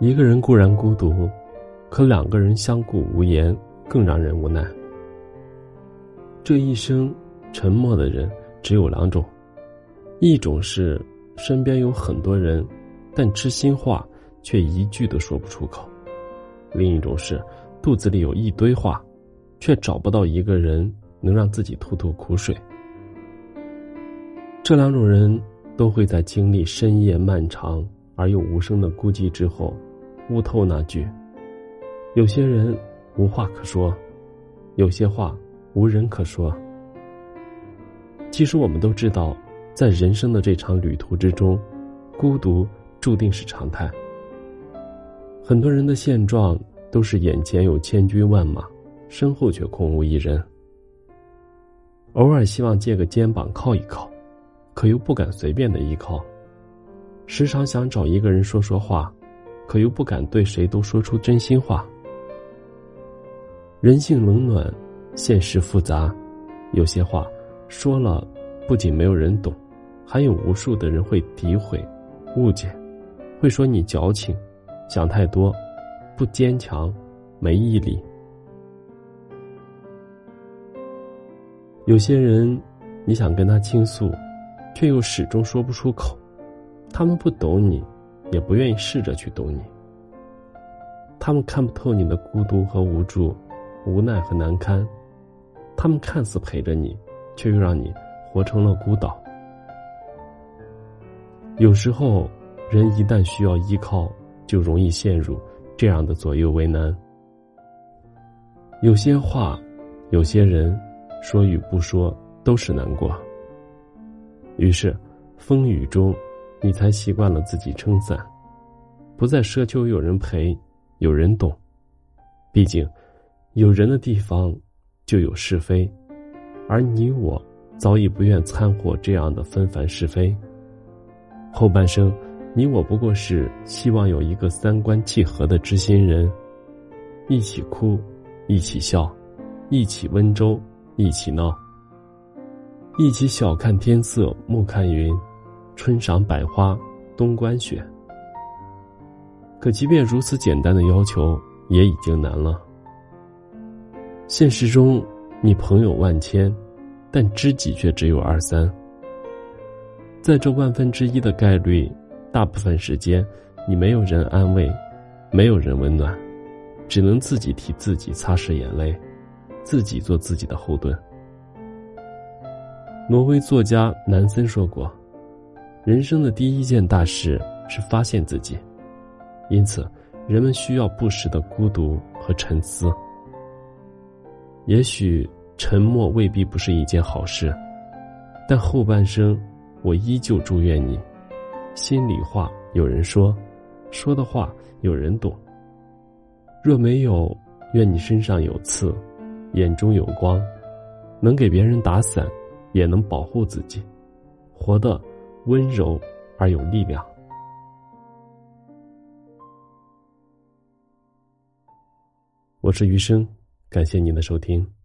一个人固然孤独，可两个人相顾无言更让人无奈。这一生，沉默的人只有两种：一种是身边有很多人，但知心话却一句都说不出口；另一种是肚子里有一堆话，却找不到一个人能让自己吐吐苦水。这两种人都会在经历深夜漫长而又无声的孤寂之后。悟透那句：“有些人无话可说，有些话无人可说。”其实我们都知道，在人生的这场旅途之中，孤独注定是常态。很多人的现状都是眼前有千军万马，身后却空无一人。偶尔希望借个肩膀靠一靠，可又不敢随便的依靠。时常想找一个人说说话。可又不敢对谁都说出真心话。人性冷暖，现实复杂，有些话说了，不仅没有人懂，还有无数的人会诋毁、误解，会说你矫情、想太多、不坚强、没毅力。有些人，你想跟他倾诉，却又始终说不出口，他们不懂你。也不愿意试着去懂你。他们看不透你的孤独和无助，无奈和难堪。他们看似陪着你，却又让你活成了孤岛。有时候，人一旦需要依靠，就容易陷入这样的左右为难。有些话，有些人，说与不说都是难过。于是，风雨中。你才习惯了自己撑伞，不再奢求有人陪，有人懂。毕竟，有人的地方就有是非，而你我早已不愿掺和这样的纷繁是非。后半生，你我不过是希望有一个三观契合的知心人，一起哭，一起笑，一起温州，一起闹，一起小看天色，暮看云。春赏百花，冬观雪。可即便如此简单的要求，也已经难了。现实中，你朋友万千，但知己却只有二三。在这万分之一的概率，大部分时间，你没有人安慰，没有人温暖，只能自己替自己擦拭眼泪，自己做自己的后盾。挪威作家南森说过。人生的第一件大事是发现自己，因此，人们需要不时的孤独和沉思。也许沉默未必不是一件好事，但后半生，我依旧祝愿你，心里话有人说，说的话有人懂。若没有，愿你身上有刺，眼中有光，能给别人打伞，也能保护自己，活得。温柔而有力量。我是余生，感谢您的收听。